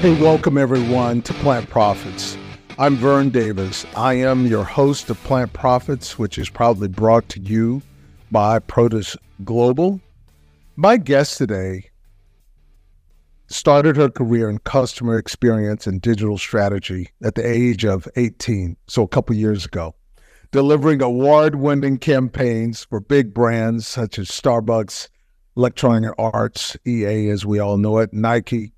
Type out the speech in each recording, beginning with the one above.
Hey, welcome everyone to Plant Profits. I'm Vern Davis. I am your host of Plant Profits, which is proudly brought to you by Produce Global. My guest today started her career in customer experience and digital strategy at the age of 18, so a couple years ago, delivering award winning campaigns for big brands such as Starbucks, Electronic Arts, EA as we all know it, Nike.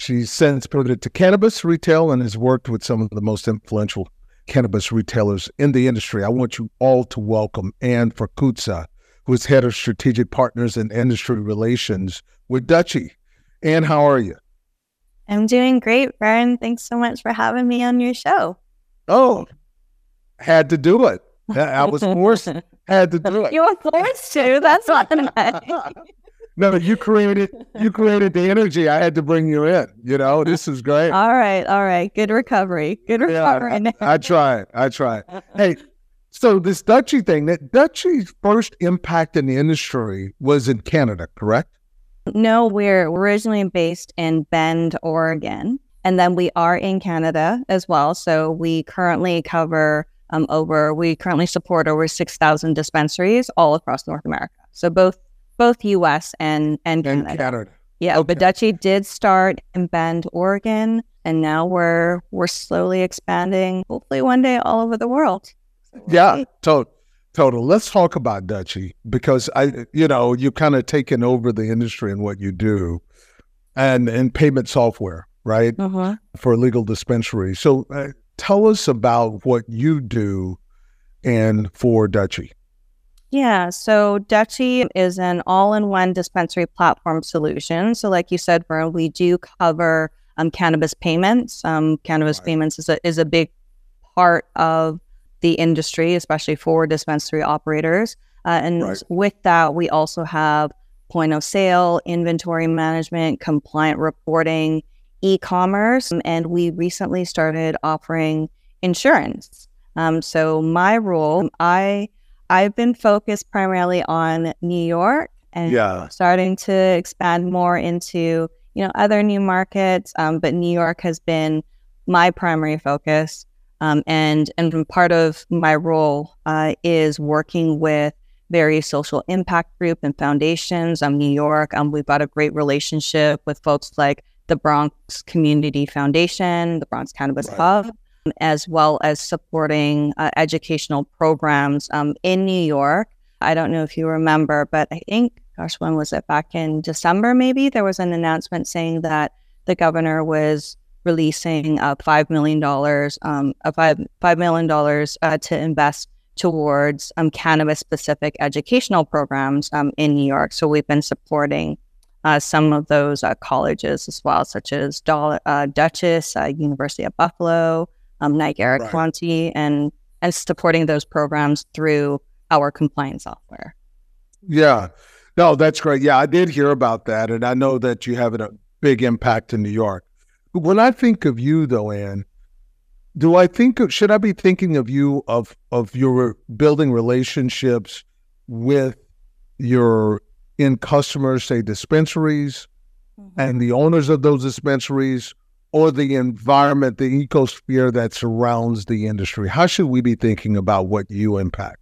She's since pivoted to cannabis retail and has worked with some of the most influential cannabis retailers in the industry. I want you all to welcome Anne Forkutza, who is head of strategic partners and industry relations with Dutchie. Anne, how are you? I'm doing great, Vern. Thanks so much for having me on your show. Oh, had to do it. I was forced, had to do it. You were forced to. That's not nice. no, you created you created the energy. I had to bring you in. You know, this is great. All right, all right. Good recovery. Good recovery. Yeah, I, I tried. I tried. Hey, so this Dutchie thing, that Dutchie's first impact in the industry was in Canada, correct? No, we're originally based in Bend, Oregon. And then we are in Canada as well. So we currently cover um, over, we currently support over 6,000 dispensaries all across North America. So both both US and, and, and Canada. Canada. Yeah, Okay. but Dutchie did start in Bend, Oregon, and now we're we're slowly expanding, hopefully one day all over the world. So Yeah, see. total, total. Let's talk about Dutchie because I, you know, you've kind of taken over the industry and what you do, and and payment software, right, Mhm. for legal dispensaries. So, uh, tell us about what you do, and for Dutchie. Yeah, so Dutchie is an all-in-one dispensary platform solution. So, like you said, Vern, we do cover um, cannabis payments. Um, cannabis Right. payments is a is a big part of the industry, especially for dispensary operators. Uh, and Right. with that, we also have point of sale, inventory management, compliant reporting, e-commerce, and we recently started offering insurance. Um, so my role, I I've been focused primarily on New York and Yeah. starting to expand more into you know other new markets. Um, but New York has been my primary focus, um, and and part of my role uh, is working with various social impact group and foundations. Um, New York, um, we've got a great relationship with folks like the Bronx Community Foundation, the Bronx Cannabis Right. Hub as well as supporting uh, educational programs um, in New York. I don't know if you remember, but I think, gosh, when was it? Back in December, maybe there was an announcement saying that the governor was releasing uh, five million dollars, um, five five million dollars uh, to invest towards um, cannabis-specific educational programs um, in New York. So we've been supporting uh, some of those uh, colleges as well, such as Dol- uh, Dutchess, uh, University of Buffalo, um, Erie Right. County, and and supporting those programs through our compliance software. Yeah. No, that's great. Yeah, I did hear about that. And I know that you have a big impact in New York. But when I think of you, though, Anne, do I think of, should I be thinking of you of, of your building relationships with your end customers, say dispensaries, and the owners of those dispensaries, or the environment, the ecosphere that surrounds the industry? How should we be thinking about what you impact?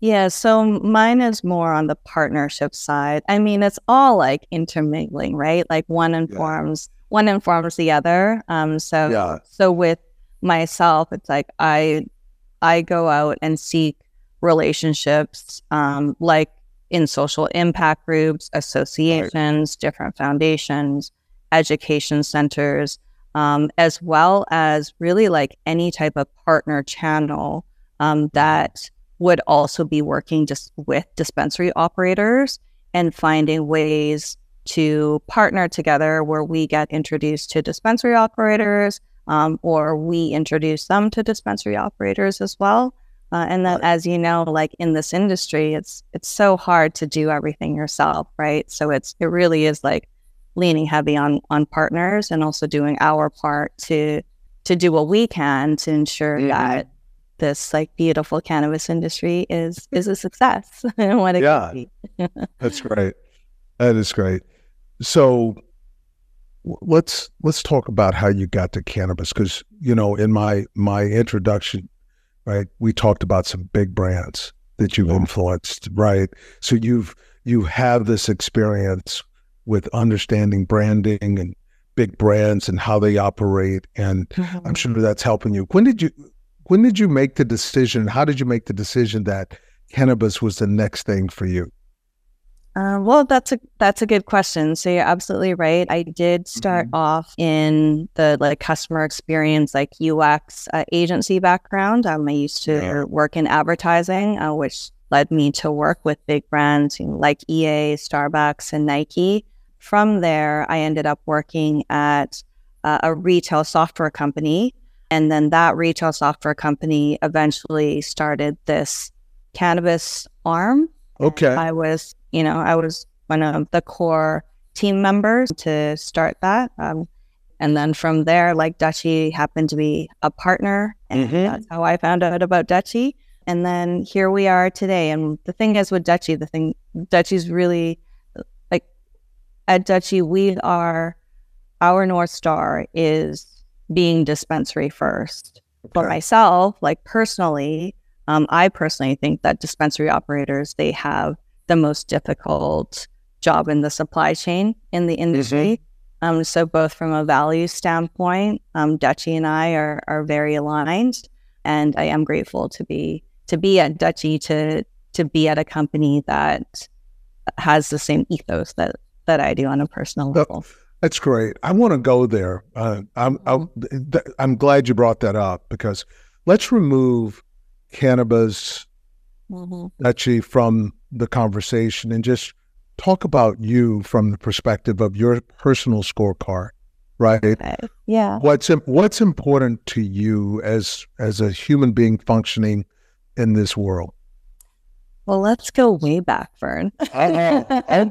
Yeah, so mine is more on the partnership side. I mean, it's all like intermingling, right? Like one informs one informs the other. Um, so Yeah. so with myself, it's like I I go out and seek relationships, um, like in social impact groups, associations, different foundations, education centers, um, as well as really like any type of partner channel um, that would also be working just with dispensary operators and finding ways to partner together where we get introduced to dispensary operators um, or we introduce them to dispensary operators as well. Uh, and then, as you know, like in this industry, it's it's so hard to do everything yourself, right? So it's it really is like leaning heavy on on partners and also doing our part to to do what we can to ensure Mhm. that this like beautiful cannabis industry is is a success and what it Yeah. can be. That's great. That is great. So, let's let's talk about how you got to cannabis because you know in my my introduction right we talked about some big brands that you've influenced right so you've you have this experience with understanding branding and big brands and how they operate and mm-hmm. i'm sure that's helping you when did you when did you make the decision how did you make the decision that cannabis was the next thing for you uh, well, that's a that's a good question. So you're absolutely right. I did start mm-hmm. off in the like customer experience, like UX uh, agency background. Um, I used to yeah. work in advertising, uh, which led me to work with big brands like EA, Starbucks, and Nike. From there, I ended up working at uh, a retail software company, and then that retail software company eventually started this cannabis arm. Okay. I was you know, I was one of the core team members to start that. Um, and then from there, like Dutchie happened to be a partner. And mm-hmm. that's how I found out about Dutchie. And then here we are today. And the thing is with Dutchie, the thing, Dutchie's really at Dutchie, we are, our North Star is being dispensary first. Okay. For myself, like personally, um, I personally think that dispensary operators, they have the most difficult job in the supply chain in the industry. Mm-hmm. Um, so both from a value standpoint, um, Dutchie and I are are very aligned, and I am grateful to be to be at Dutchie to to be at a company that has the same ethos that that I do on a personal level. That's great. I want to go there. Uh, I'm I'm, I'm glad you brought that up because let's remove cannabis, mm-hmm. Dutchie from the conversation and just talk about you from the perspective of your personal scorecard right okay. yeah what's what's important to you as as a human being functioning in this world well let's go way back Vern. okay all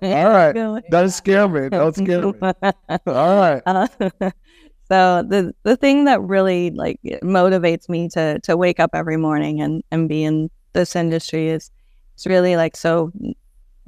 right don't scare me don't scare me all right uh, so the the thing that really like motivates me to to wake up every morning and and be in this industry is it's really like so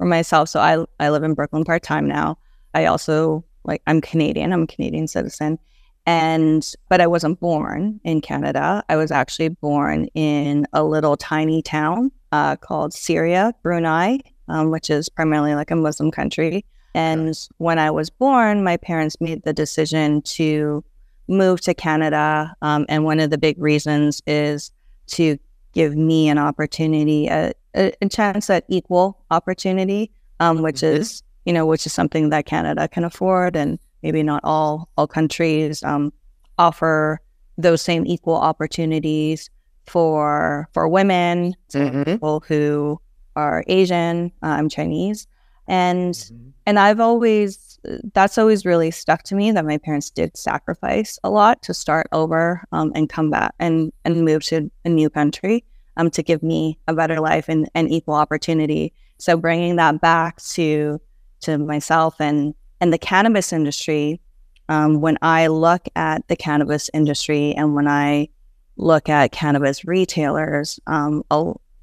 for myself. So I I live in Brooklyn part time now. I also like I'm Canadian. I'm a Canadian citizen, and but I wasn't born in Canada. I was actually born in a little tiny town uh, called Seria, Brunei, um, which is primarily like a Muslim country. And when I was born, my parents made the decision to move to Canada. Um, and one of the big reasons is to give me an opportunity, a, a, a chance at equal opportunity, um, which mm-hmm. is you know which is something that Canada can afford, and maybe not all all countries um, offer those same equal opportunities for for women, mm-hmm. people who are Asian. Uh, I'm Chinese, and mm-hmm. and I've always that's always really stuck to me that my parents did sacrifice a lot to start over um, and come back and and move to a new country um, to give me a better life and, and equal opportunity. So bringing that back to to myself and and the cannabis industry, um, when I look at the cannabis industry and when I look at cannabis retailers, um,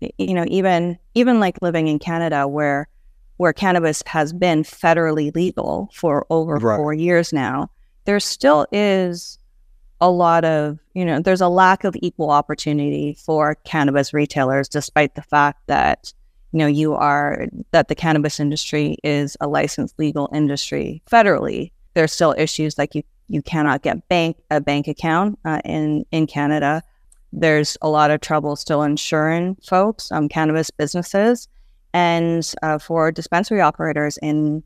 you know, even even like living in Canada where where cannabis has been federally legal for over right. four years now, there still is a lot of, you know, there's a lack of equal opportunity for cannabis retailers, despite the fact that, you know, you are, that the cannabis industry is a licensed legal industry federally. There's still issues like you, you cannot get bank a bank account uh, in in Canada. There's a lot of trouble still insuring folks, um, cannabis businesses, and uh, for dispensary operators in,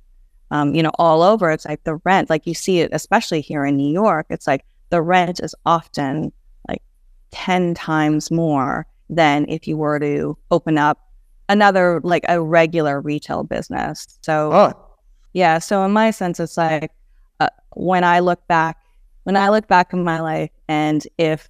um, you know, all over. It's like the rent, like you see it, especially here in New York. It's like the rent is often like 10 times more than if you were to open up another like a regular retail business. So oh. yeah, so in my sense it's like uh, when I look back when I look back in my life and if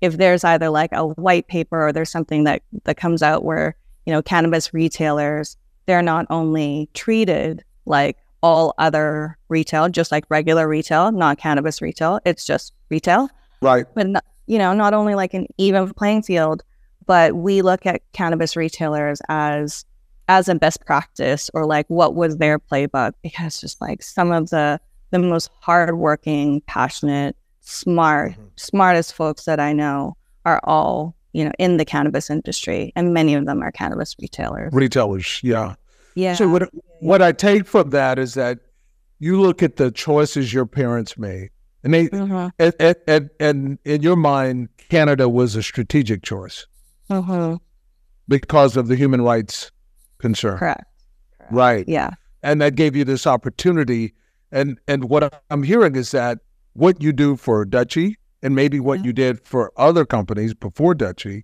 if there's either like a white paper or there's something that that comes out where, you know, cannabis retailers they're not only treated like all other retail, just like regular retail, not cannabis retail. It's just retail. Right. But, not, you know, not only like an even playing field, but we look at cannabis retailers as as a best practice or like what was their playbook because just like some of the the most hardworking, passionate, smart, mm-hmm. smartest folks that I know are all you know in the cannabis industry, and many of them are cannabis retailers. Retailers, yeah, yeah. So what what I take from that is that you look at the choices your parents made, and they mm-hmm. and, and, and, and in your mind, Canada was a strategic choice mm-hmm. because of the human rights concern. Correct. Correct. Right. Yeah. And that gave you this opportunity. And and what I'm hearing is that what you do for Dutchie and maybe what you did for other companies before Dutchie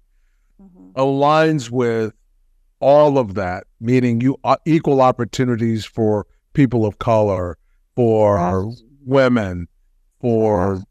mm-hmm. aligns with all of that, meaning you uh, equal opportunities for people of color, for women, for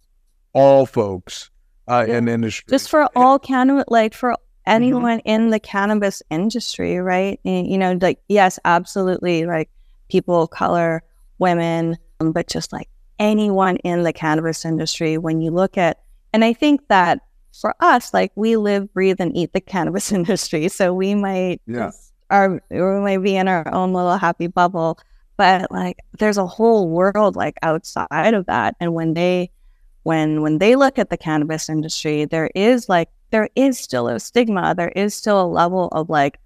all folks uh, yeah. in industry. Just for all cannabis, like for anyone mm-hmm. in the cannabis industry, right? And, you know, like, yes, absolutely, like people of color, women, um, but just like anyone in the cannabis industry, when you look at, and I think that for us, like we live, breathe, and eat the cannabis industry. So we might, yeah. our, we might be in our own little happy bubble, but like there's a whole world like outside of that. And when they, when when they look at the cannabis industry, there is like there is still a stigma. There is still a level of like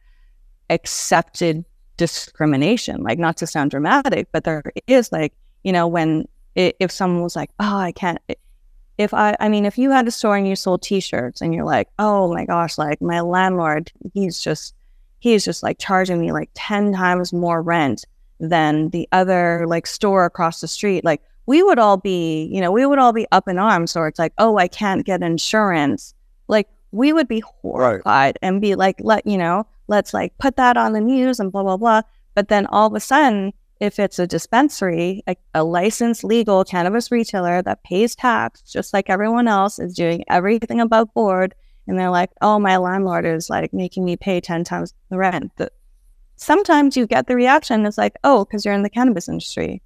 accepted discrimination. Like not to sound dramatic, but there is like you know when if someone was like, oh, I can't. If I, I mean, if you had a store and you sold T-shirts and you're like, oh my gosh, like my landlord, he's just, he's just like charging me like ten times more rent than the other like store across the street. Like we would all be, you know, we would all be up in arms. So it's like, oh, I can't get insurance. Like we would be horrified right. and be like, let, you know, let's like put that on the news and blah, blah, blah. But then all of a sudden, if it's a dispensary, a, a licensed legal cannabis retailer that pays tax just like everyone else is doing everything above board, and they're like, oh, my landlord is like making me pay 10 times the rent. The, sometimes you get the reaction, it's like, oh, because you're in the cannabis industry.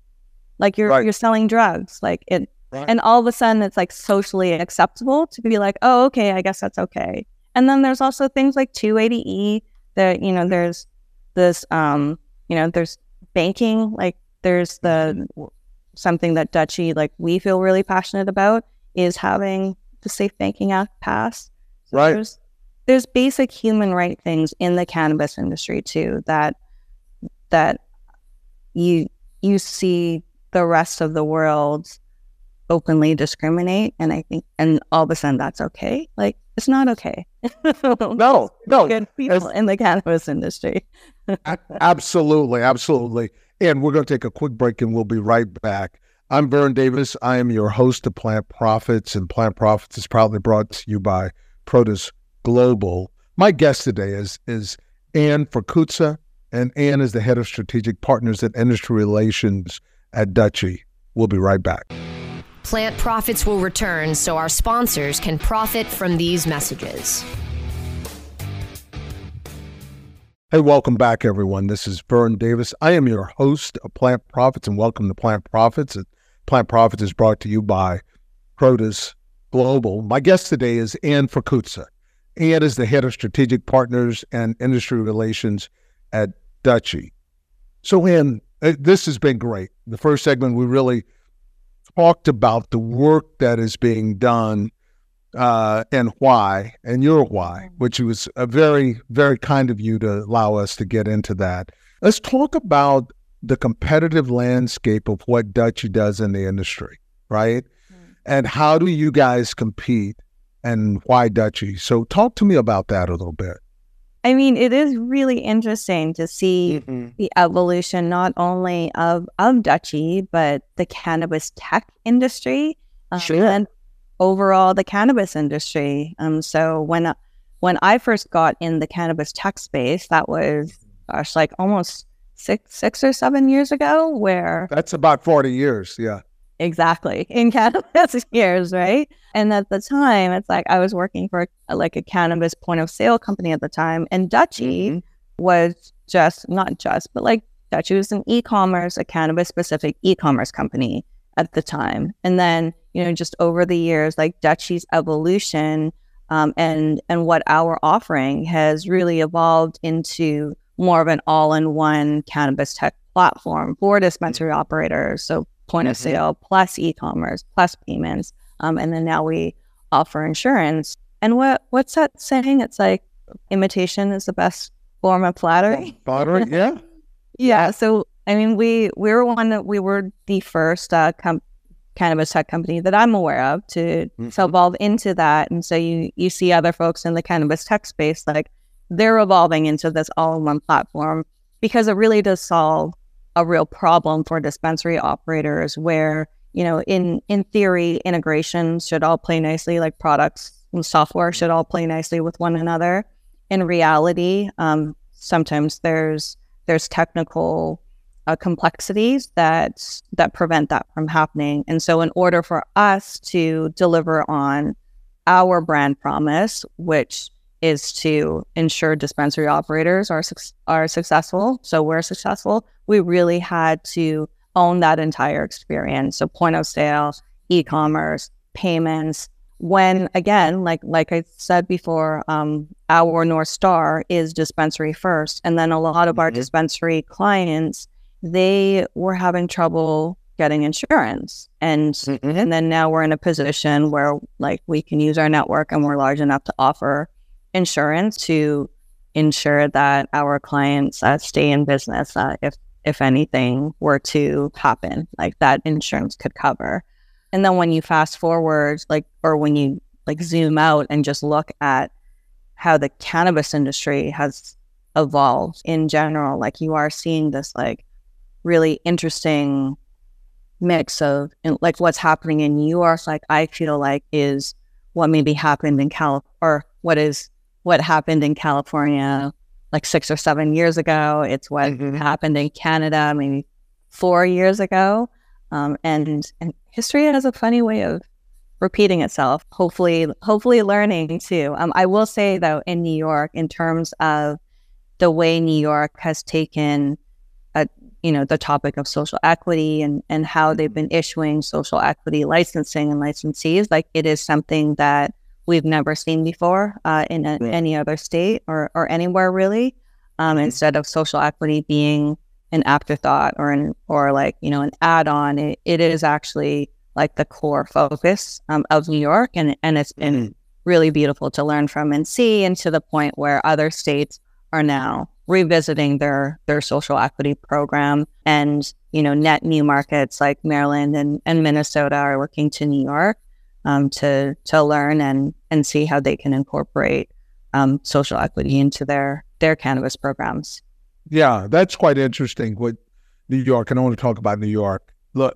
Like you're right. you're selling drugs. Like it right. and all of a sudden it's like socially acceptable to be like, oh, okay, I guess that's okay. And then there's also things like 280E that, you know, there's this um, you know, there's banking, like there's the mm-hmm. something that Dutchie like we feel really passionate about is having the Safe Banking Act passed. So right. There's, there's basic human right things in the cannabis industry too that that you you see the rest of the world openly discriminate and i think and all of a sudden that's okay. Like it's not okay. No no. Good people in the cannabis industry. Absolutely absolutely. And we're going to take a quick break and we'll be right back. I'm vern davis. I am your host of plant profits and plant profits is proudly brought to you by produce global. My guest today is is anne Forkutza, and anne is the head of strategic partners and industry relations at Dutchie. We'll be right back. Plant profits will return so our sponsors can profit from these messages. Hey, welcome back, everyone. This is Vern Davis. I am your host of Plant Profits, and welcome to Plant Profits. Plant Profits is brought to you by Produce Global. My guest today is Anne Forkutza. Anne is the head of strategic partners and industry relations at Dutchie. So, Anne, uh, this has been great. The first segment, we really talked about the work that is being done uh, and why, and your why, mm-hmm. which was a very, very kind of you to allow us to get into that. Let's talk about the competitive landscape of what Dutchie does in the industry, right? Mm-hmm. And how do you guys compete and why Dutchie? So, talk to me about that a little bit. I mean, it is really interesting to see mm-hmm. the evolution not only of of Dutchie, but the cannabis tech industry um, sure. and overall the cannabis industry. Um, so when when I first got in the cannabis tech space, that was gosh, like almost six six or seven years ago. Where that's about forty years, yeah exactly in cannabis years, right? And at the time, it's like I was working for a, like a cannabis point of sale company at the time, and Dutchie mm-hmm. was just not just, but like Dutchie was an e-commerce, a cannabis specific e-commerce company at the time. And then you know, just over the years, like Dutchie's evolution um, and and what our offering has really evolved into more of an all-in-one cannabis tech platform for dispensary operators. So point of sale plus e-commerce plus payments, um, and then now we offer insurance. And what what's that saying? It's like imitation is the best form of flattery. Flattery, yeah. Yeah. So I mean, we we were one that we were the first uh, com- cannabis tech company that I'm aware of to Mhm. to evolve into that. And so you you see other folks in the cannabis tech space like they're evolving into this all-in-one platform because it really does solve a real problem for dispensary operators where you know in in theory integrations should all play nicely like products and software should all play nicely with one another. In reality um, sometimes there's there's technical uh, complexities that that prevent that from happening. And so in order for us to deliver on our brand promise which is to ensure dispensary operators are suc- are successful so we're successful we really had to own that entire experience. So point of sale e-commerce payments. When again like like i said before um, our north star is dispensary first. And then a lot of our Mhm. dispensary clients they were having trouble getting insurance. And and then now we're in a position where like we can use our network and we're large enough to offer insurance to ensure that our clients uh, stay in business uh, if if anything were to happen like that insurance could cover. And then when you fast forward like or when you like zoom out and just look at how the cannabis industry has evolved in general like you are seeing this like really interesting mix of like what's happening in New York, like I feel like is what maybe happened in Cal or what is what happened in California like six or seven years ago. It's what Mhm. happened in Canada maybe four years ago. Um, and and history has a funny way of repeating itself. Hopefully, hopefully learning too. Um, I will say though, in New York, in terms of the way New York has taken a you know the topic of social equity and and how they've been issuing social equity licensing and licensees like it is something that we've never seen before uh, in a, Right. any other state or or anywhere really um, instead of social equity being an afterthought or an or like you know an add-on it, it is actually like the core focus um, of new york and and it's been really beautiful to learn from and see and to the point where other states are now revisiting their their social equity program. And you know net new markets like maryland and, and minnesota are looking to new york um, to to learn and and see how they can incorporate um, social equity into their their cannabis programs Yeah, that's quite interesting with New York. And I want to talk about New York. Look,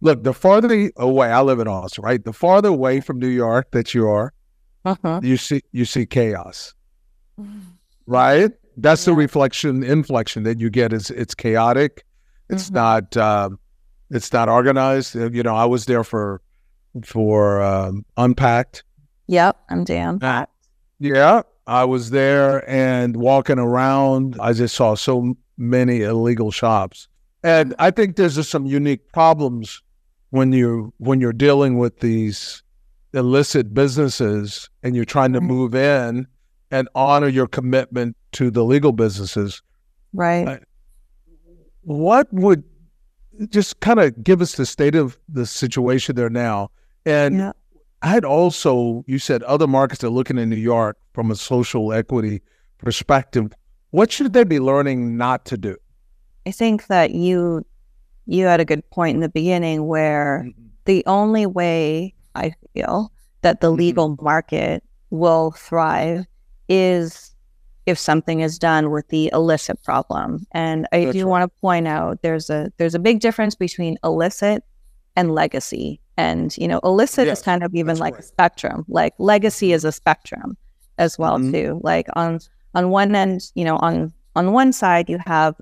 look, the farther away I live in Austin, right? The farther away from New York that you are, Uh-huh. you see you see chaos. Right? That's the reflection, inflection that you get is it's chaotic. It's Mhm. not um, it's not organized. You know, I was there for for um, Unpacked. Yep, I'm damn. Yeah, I was there and walking around. I just saw so many illegal shops, and I think there's just some unique problems when you when you're dealing with these illicit businesses and you're trying to move in and honor your commitment to the legal businesses. Right. I- What would just kind of give us the state of the situation there now? And Yeah. I had also, you said other markets are looking in New York from a social equity perspective. What should they be learning not to do? I think that you you had a good point in the beginning where the only way I feel that the Mhm. legal market will thrive is if something is done with the illicit problem. And I That's do right. want to point out there's a there's a big difference between illicit and legacy. And you know, illicit Yes, is kind of even that's like a spectrum. Like legacy is a spectrum as well Mhm. too. Like on on one end, you know, on on one side you have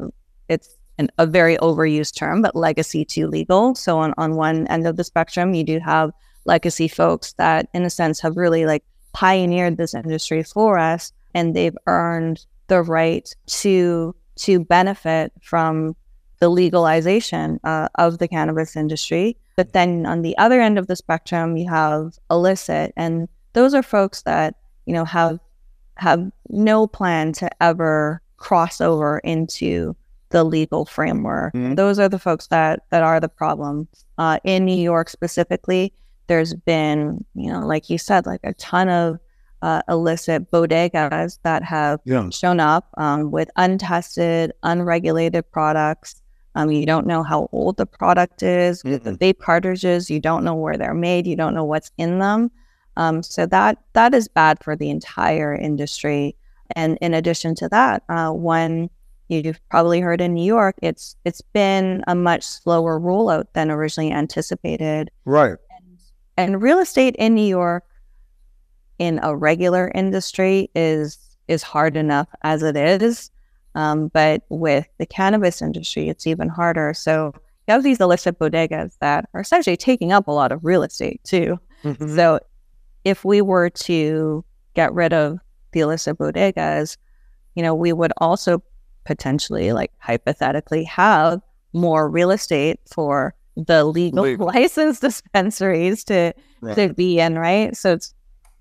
it's an, a very overused term, but legacy to legal. So on, on one end of the spectrum, you do have legacy folks that, in a sense, have really like pioneered this industry for us, and they've earned the right to to benefit from the legalization uh, of the cannabis industry. But then on the other end of the spectrum, you have illicit, and those are folks that you know have have no plan to ever cross over into the legal framework. Mhm. Those are the folks that that are the problem. Uh, in New York specifically, there's been, you know, like you said, like a ton of uh, illicit bodegas that have Yeah. shown up um, with untested, unregulated products. Um, you don't know how old the product is. With the vape cartridges, you don't know where they're made. You don't know what's in them. Um, so that that is bad for the entire industry. And in addition to that, uh, when you've probably heard in New York, it's it's been a much slower rollout than originally anticipated. Right. And real estate in New York, in a regular industry, is is hard enough as it is. Um, but with the cannabis industry, it's even harder. So you have these illicit bodegas that are essentially taking up a lot of real estate too. Mhm. So if we were to get rid of the illicit bodegas, you know, we would also potentially, like hypothetically, have more real estate for the legal Legal. licensed dispensaries to Right. to be in, right? So it's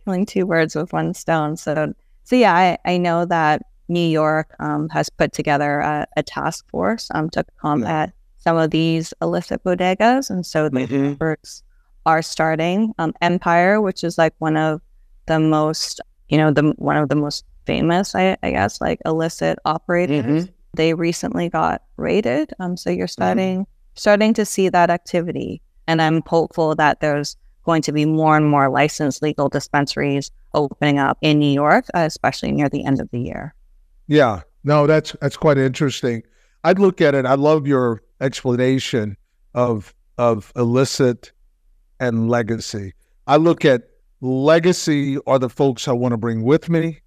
killing two birds with one stone. So so yeah, I, I know that New York um, has put together a, a task force um, to combat some of these illicit bodegas, and so the Mhm. efforts are starting. Um, Empire, which is like one of the most, you know, the one of the most famous, I, I guess, like illicit operators. They recently got raided. Um, so you're starting starting to see that activity, and I'm hopeful that there's going to be more and more licensed legal dispensaries opening up in New York, uh, especially near the end of the year. Yeah, no, that's that's quite interesting. I'd look at it. I love your explanation of of illicit and legacy. I look at legacy are the folks I want to bring with me.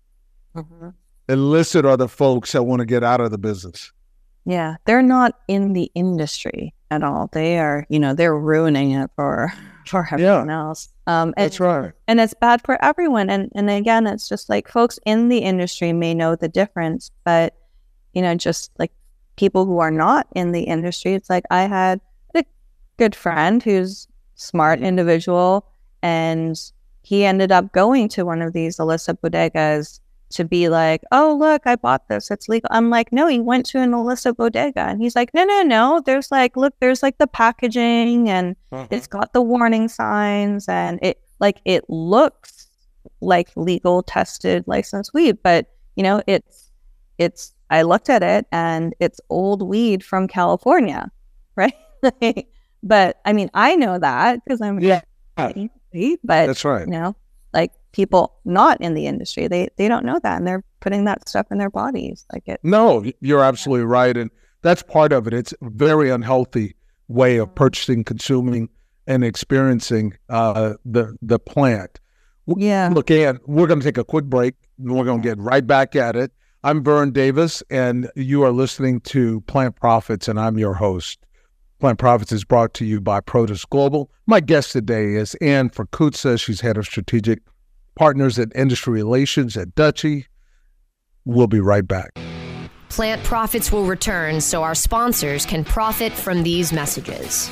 Illicit are the folks I want to get out of the business. Yeah, they're not in the industry at all. They are, you know, they're ruining it for for everyone else. Um, and, That's right. and it's bad for everyone. And and again, it's just like folks in the industry may know the difference, but you know, just like people who are not in the industry, it's like I had a good friend who's smart individual, and he ended up going to one of these illicit bodegas to be like, oh, look, I bought this. It's legal. I'm like, no, he went to an illicit bodega. And he's like, no, no, no. There's like, look, there's like the packaging and it's mm-hmm. got the warning signs and it like it looks like legal tested licensed weed. But, you know, it's, it's, I looked at it and it's old weed from California, right? but I mean, I know that because I'm, Yeah. but That's right. you know people not in the industry they they don't know that and they're putting that stuff in their bodies like it No, you're absolutely right. And that's part of it. It's a very unhealthy way of purchasing, consuming, and experiencing uh, the the plant. yeah Look, Anne, we're going to take a quick break and we're going to get right back at it. I'm Vern Davis, and you are listening to Plant Profits, and I'm your host. Plant Profits is brought to you by Produce Global. My guest today is Anne Forkutza. She's head of strategic partners and industry relations at Dutchie. We'll be right back. Plant profits will return so our sponsors can profit from these messages.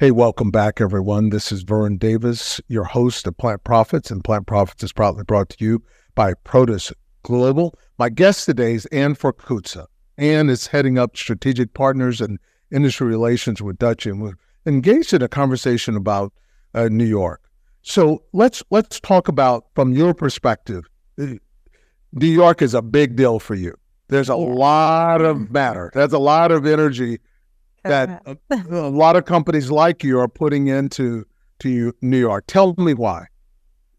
Hey, welcome back, everyone. This is Vern Davis, your host of Plant Profits, and Plant Profits is proudly brought to you by Produce Global. My guest today is Anne Forkutza. Anne is heading up strategic partners and industry relations with Dutch, and we're engaged in a conversation about uh, New York. So let's let's talk about from your perspective. New York is a big deal for you. There's a lot of matter. There's a lot of energy that a, a lot of companies like you are putting into to you, New York. Tell me why.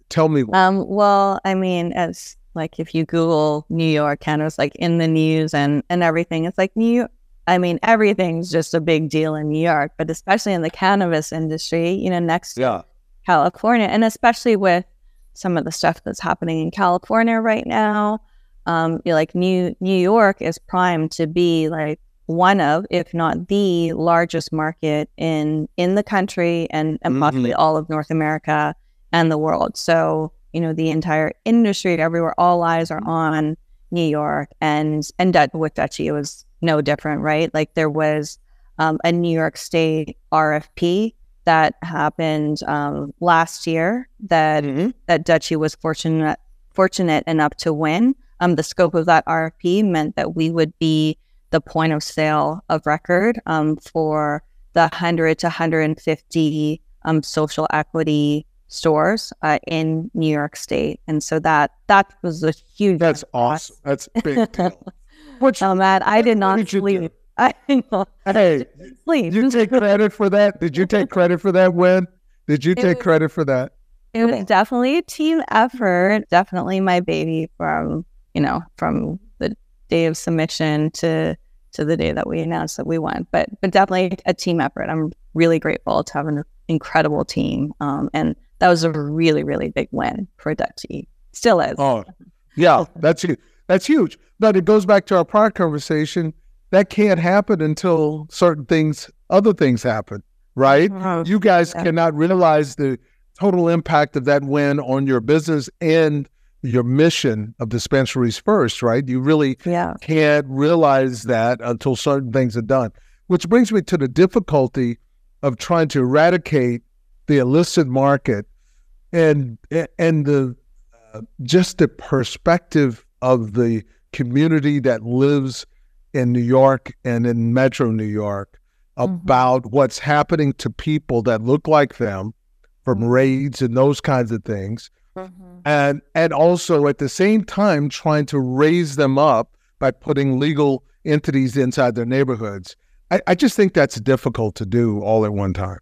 Tell me why. um well i mean as like if you google new york and it's like in the news and and everything it's like new i mean everything's just a big deal in new york but especially in the cannabis industry you know next to yeah. California, and especially with some of the stuff that's happening in California right now. Um, you know, like New New York is primed to be like one of, if not the largest market in in the country and, and possibly all of North America and the world. So you know, the entire industry everywhere, all eyes are on New York, and and with Dutchie, it was no different, right? Like there was um, a New York State RFP that happened um, last year that Mm-hmm. that Dutchie was fortunate fortunate enough to win. um, the scope of that RFP meant that we would be the point of sale of record um, for the 100 to 150 um, social equity stores uh, in New York State, and so that that was a huge. That's awesome. That's big. Which, oh man, I did not did you do? sleep. I know. Hey, sleep. you take credit for that? Did you take credit for that win? Did you take was- credit for that? It was definitely a team effort. Definitely my baby from you know from the day of submission to to the day that we announced that we won. But but definitely a team effort. I'm really grateful to have an incredible team. Um, and that was a really really big win for Dutchie. Still is. Oh, yeah, that's huge. That's huge. But it goes back to our prior conversation. That can't happen until certain things, other things happen, right? You guys Yeah. cannot realize the total impact of that win on your business and your mission of dispensaries first, right? You really Yeah. can't realize that until certain things are done. Which brings me to the difficulty of trying to eradicate the illicit market and and the uh, just the perspective of the community that lives in New York and in Metro New York Mhm. about what's happening to people that look like them from Mhm. raids and those kinds of things Mm-hmm. and and also at the same time trying to raise them up by putting legal entities inside their neighborhoods. I, I just think that's difficult to do all at one time.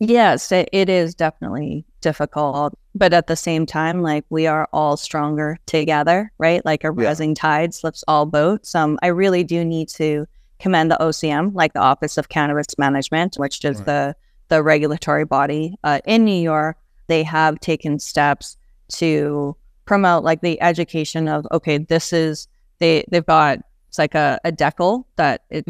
Yes, it, it is definitely difficult, but at the same time, like we are all stronger together, right? Like a Yeah. rising tide lifts all boats. Um, I really do need to commend the OCM, like the Office of Cannabis Management, which is Right. the the regulatory body uh, in New York. They have taken steps to promote like the education of okay, this is they they've got it's like a, a decal that it,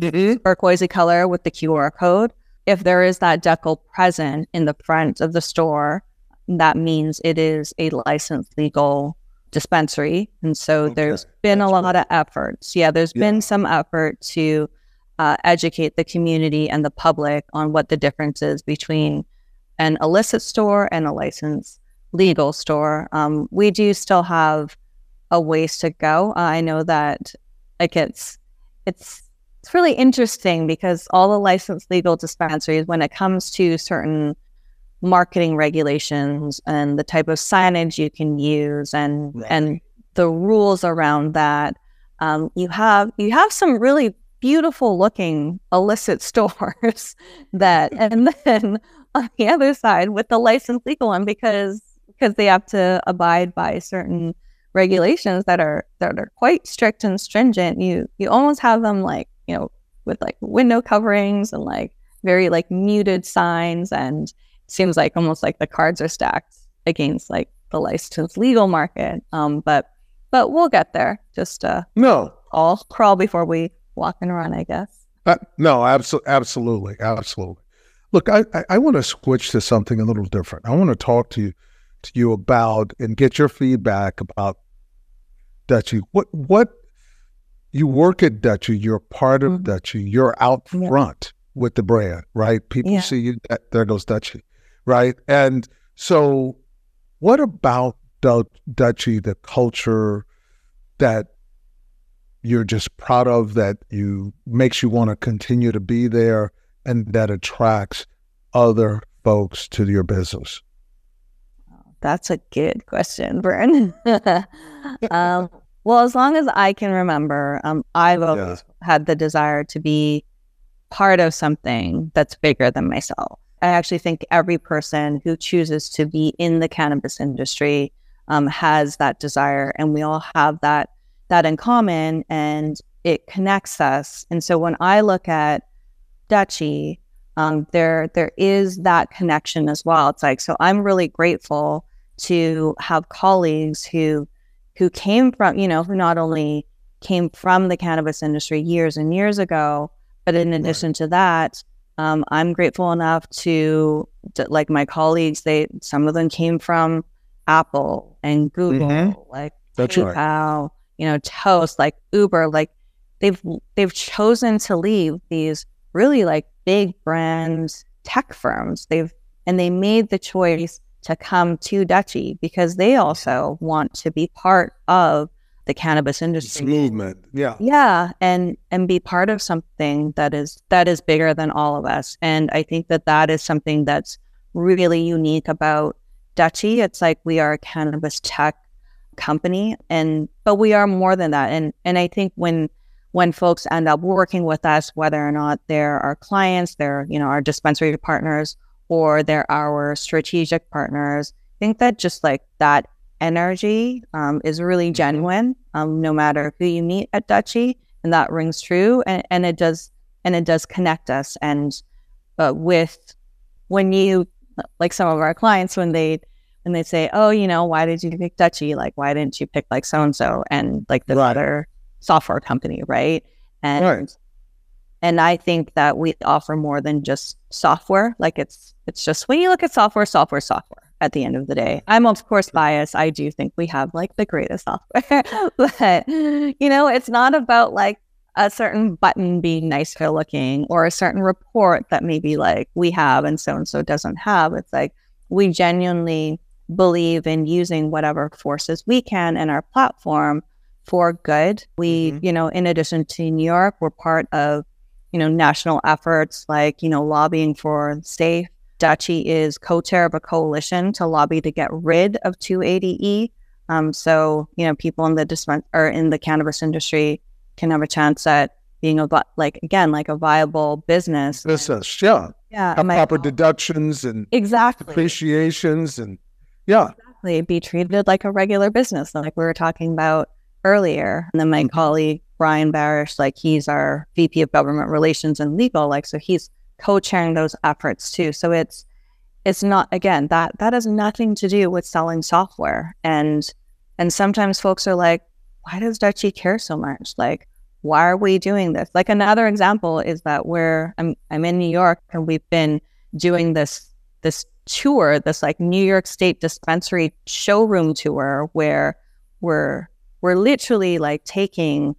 turquoise color with the QR code. If there is that decal present in the front of the store, that means it is a licensed legal dispensary. And so Okay, there's been a that's lot of efforts. Yeah, there's Yeah. been some effort to uh, educate the community and the public on what the difference is between an illicit store and a licensed legal store. Um, we do still have a ways to go. I know that like it's it's it's really interesting because all the licensed legal dispensaries, when it comes to certain marketing regulations and the type of signage you can use and Right. and the rules around that, um, you have you have some really beautiful looking illicit stores that and then on the other side with the licensed legal one because because they have to abide by certain regulations that are that are quite strict and stringent you you almost have them like you know with like window coverings and like very like muted signs and seems like almost like the cards are stacked against like the licensed legal market um but but we'll get there just uh No, all crawl before we walk and run i guess Uh, no, abso- absolutely, absolutely. Look, I, I, I want to switch to something a little different. I want to talk to you to you about and get your feedback about Dutchie. What what you work at Dutchie, you're part of Mhm. Dutchie, you're out Yeah. front with the brand, right? People Yeah. see you, there goes Dutchie, right? And so, what about Du- Dutchie, the culture that you're just proud of that you makes you want to continue to be there and that attracts other folks to your business That's a good question, Vern. um, well, as long as I can remember, um, I've always had the desire to be part of something that's bigger than myself. I actually think every person who chooses to be in the cannabis industry um, has that desire, and we all have that that in common, and it connects us. And so when I look at Dutchie, um, there there is that connection as well. It's like so I'm really grateful to have colleagues who who came from you know who not only came from the cannabis industry years and years ago, but in addition to that, um, I'm grateful enough to, to like my colleagues. They some of them came from Apple and Google, Mhm. like That's right. PayPal, you know, Toast, like Uber, like they've they've chosen to leave these really like big brands, tech firms. They've and they made the choice to come to Dutchie because they also want to be part of the cannabis It's industry movement. Yeah. yeah and and be part of something that is that is bigger than all of us and i think that that is something that's really unique about dutchie it's like we are a cannabis tech company and but we are more than that and and i think when when folks end up working with us whether or not they're our clients they're you know our dispensary partners or they're our strategic partners i think that just like that energy um, is really genuine, um, no matter who you meet at Dutchie, and that rings true, and, and it does and it does connect us. And uh, with when you like some of our clients when they when they say, "Oh, you know, why did you pick Dutchie? Like, why didn't you pick like so and so and like the Right. other software company, right?" And Right. and I think that we offer more than just software. Like it's it's just when you look at software, software, software. At the end of the day, I'm of course biased. I do think we have like the greatest software, but you know, it's not about like a certain button being nicer looking or a certain report that maybe like we have and so and so doesn't have. It's like we genuinely believe in using whatever forces we can in our platform for good. We, Mhm. you know, in addition to New York, we're part of, you know, national efforts like, you know, lobbying for safe. Dutchie is co-chair of a coalition to lobby to get rid of 280E. Um, so, you know, people in the dispen- or in the cannabis industry can have a chance at being a like again like a viable business. Business. Yeah. Yeah, Have proper deductions and exactly depreciations and yeah. exactly be treated like a regular business, like we were talking about earlier. And then my Mhm. colleague Brian Barish, like he's our VP of Government Relations and Legal, like so he's co-chairing those efforts too. So it's it's not again that that has nothing to do with selling software. And and sometimes folks are like, why does Dutchie care so much? Like, why are we doing this? Like another example is that we're I'm I'm in New York and we've been doing this this tour, this like New York State dispensary showroom tour where we're we're literally like taking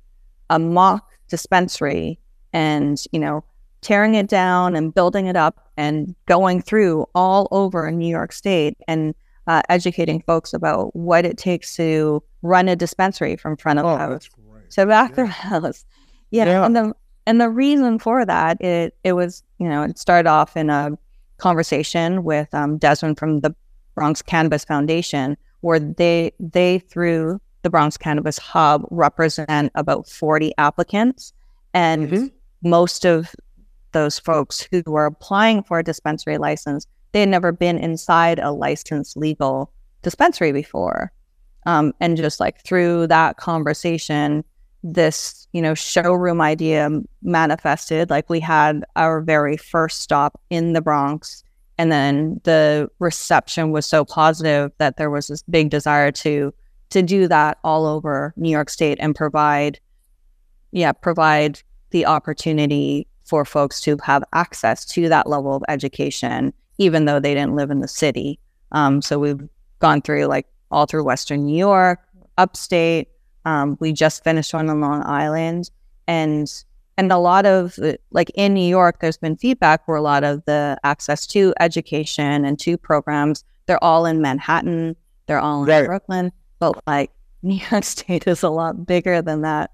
a mock dispensary and you know tearing it down and building it up and going through all over in New York State and uh, educating folks about what it takes to run a dispensary from front of Oh, house to back Yeah. their house. Yeah. Yeah. And the and the reason for that it it was, you know, it started off in a conversation with um, Desmond from the Bronx Cannabis Foundation, where they they through the Bronx Cannabis Hub represent about 40 applicants. And Mhm. most of those folks who were applying for a dispensary license, they had never been inside a licensed legal dispensary before. Um, and just like through that conversation, this, you know, showroom idea manifested. Like we had our very first stop in the Bronx. And then the reception was so positive that there was this big desire to to do that all over New York State and provide, yeah, provide the opportunity for folks to have access to that level of education, even though they didn't live in the city. Um, so we've gone through like all through Western New York, upstate. Um, we just finished one on Long Island, and and a lot of like in New York, there's been feedback where a lot of the access to education and to programs, they're all in Manhattan, they're all in Right. Brooklyn, but like New York State is a lot bigger than that.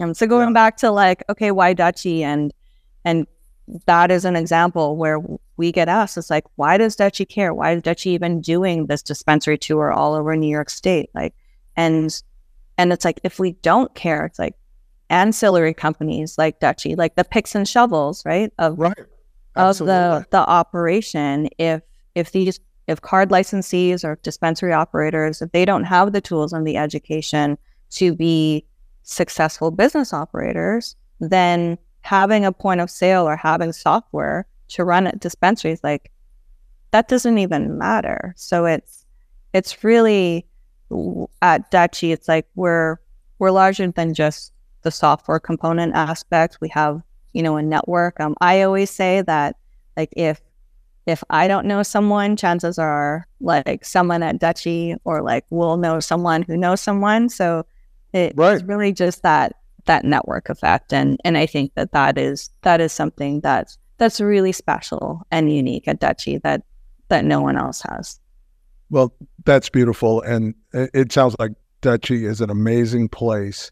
Um, so going Yeah. back to like, okay, why Dutchie? And and that is an example where we get asked, it's like, why does Dutchie care? Why is Dutchie even doing this dispensary tour all over New York State? Like, and and it's like if we don't care, it's like ancillary companies like Dutchie, like the picks and shovels, right? Of Right. of the the operation if if these if CAURD licensees or dispensary operators if they don't have the tools and the education to be successful business operators then having a point of sale or having software to run at dispensaries like that doesn't even matter. So it's it's really at Dutchie it's like we're we're larger than just the software component aspect. We have you know a network. Um, i always say that like if if i don't know someone chances are like someone at dutchie or like will know someone who knows someone. So it, Right. it's really just that that network effect and and i think that that is that is something that's that's really special and unique at dutchie that that no one else has Well, that's beautiful, and it, sounds like Dutchie is an amazing place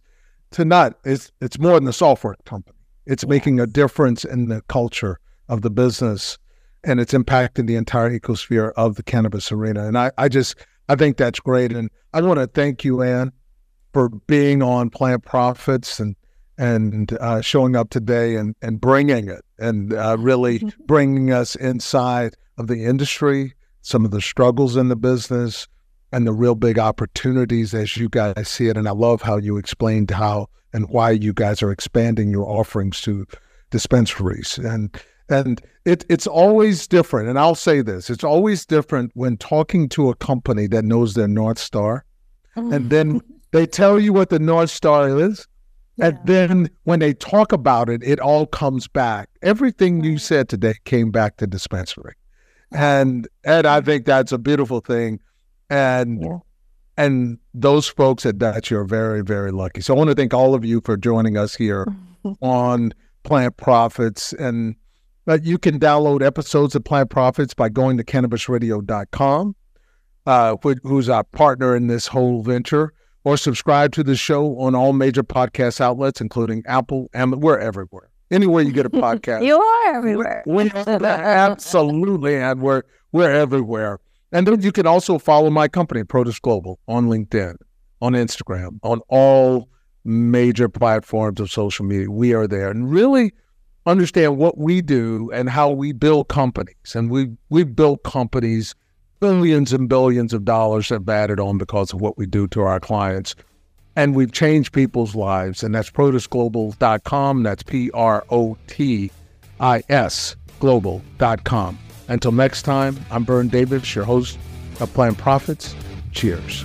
to not. It's it's more than a software company. It's yes. making a difference in the culture of the business, and it's impacting the entire ecosphere of the cannabis arena. And I, I just I think that's great. And I want to thank you, Anne, for being on Plant Profits and and uh, showing up today and and bringing it and uh, really bringing us inside of the industry, some of the struggles in the business, and the real big opportunities as you guys see it. And I love how you explained how and why you guys are expanding your offerings to dispensaries. And and it, it's always different. And I'll say this it's always different when talking to a company that knows their North Star. And then they tell you what the North Star is. Yeah. And then when they talk about it, it all comes back. Everything you said today came back to dispensary. And and I think that's a beautiful thing and yeah. and those folks at Dutch are very, very lucky. So I want to thank all of you for joining us here on Plant Profits. And uh, you can download episodes of Plant Profits by going to cannabisradio.com, uh, who's our partner in this whole venture, or subscribe to the show on all major podcast outlets, including Apple, and we're everywhere. Anywhere you get a podcast. you are everywhere. We, absolutely, and we're we're everywhere. And then you can also follow my company, Protis Global, on LinkedIn, on Instagram, on all major platforms of social media. We are there and really understand what we do and how we build companies. And we we've built companies, billions and billions of dollars have added on because of what we do to our clients. And we've changed people's lives. And that's protisglobal.com. That's P R O T I S global.com. Until next time, I'm Vern Davis, your host of Plant Profits. Cheers.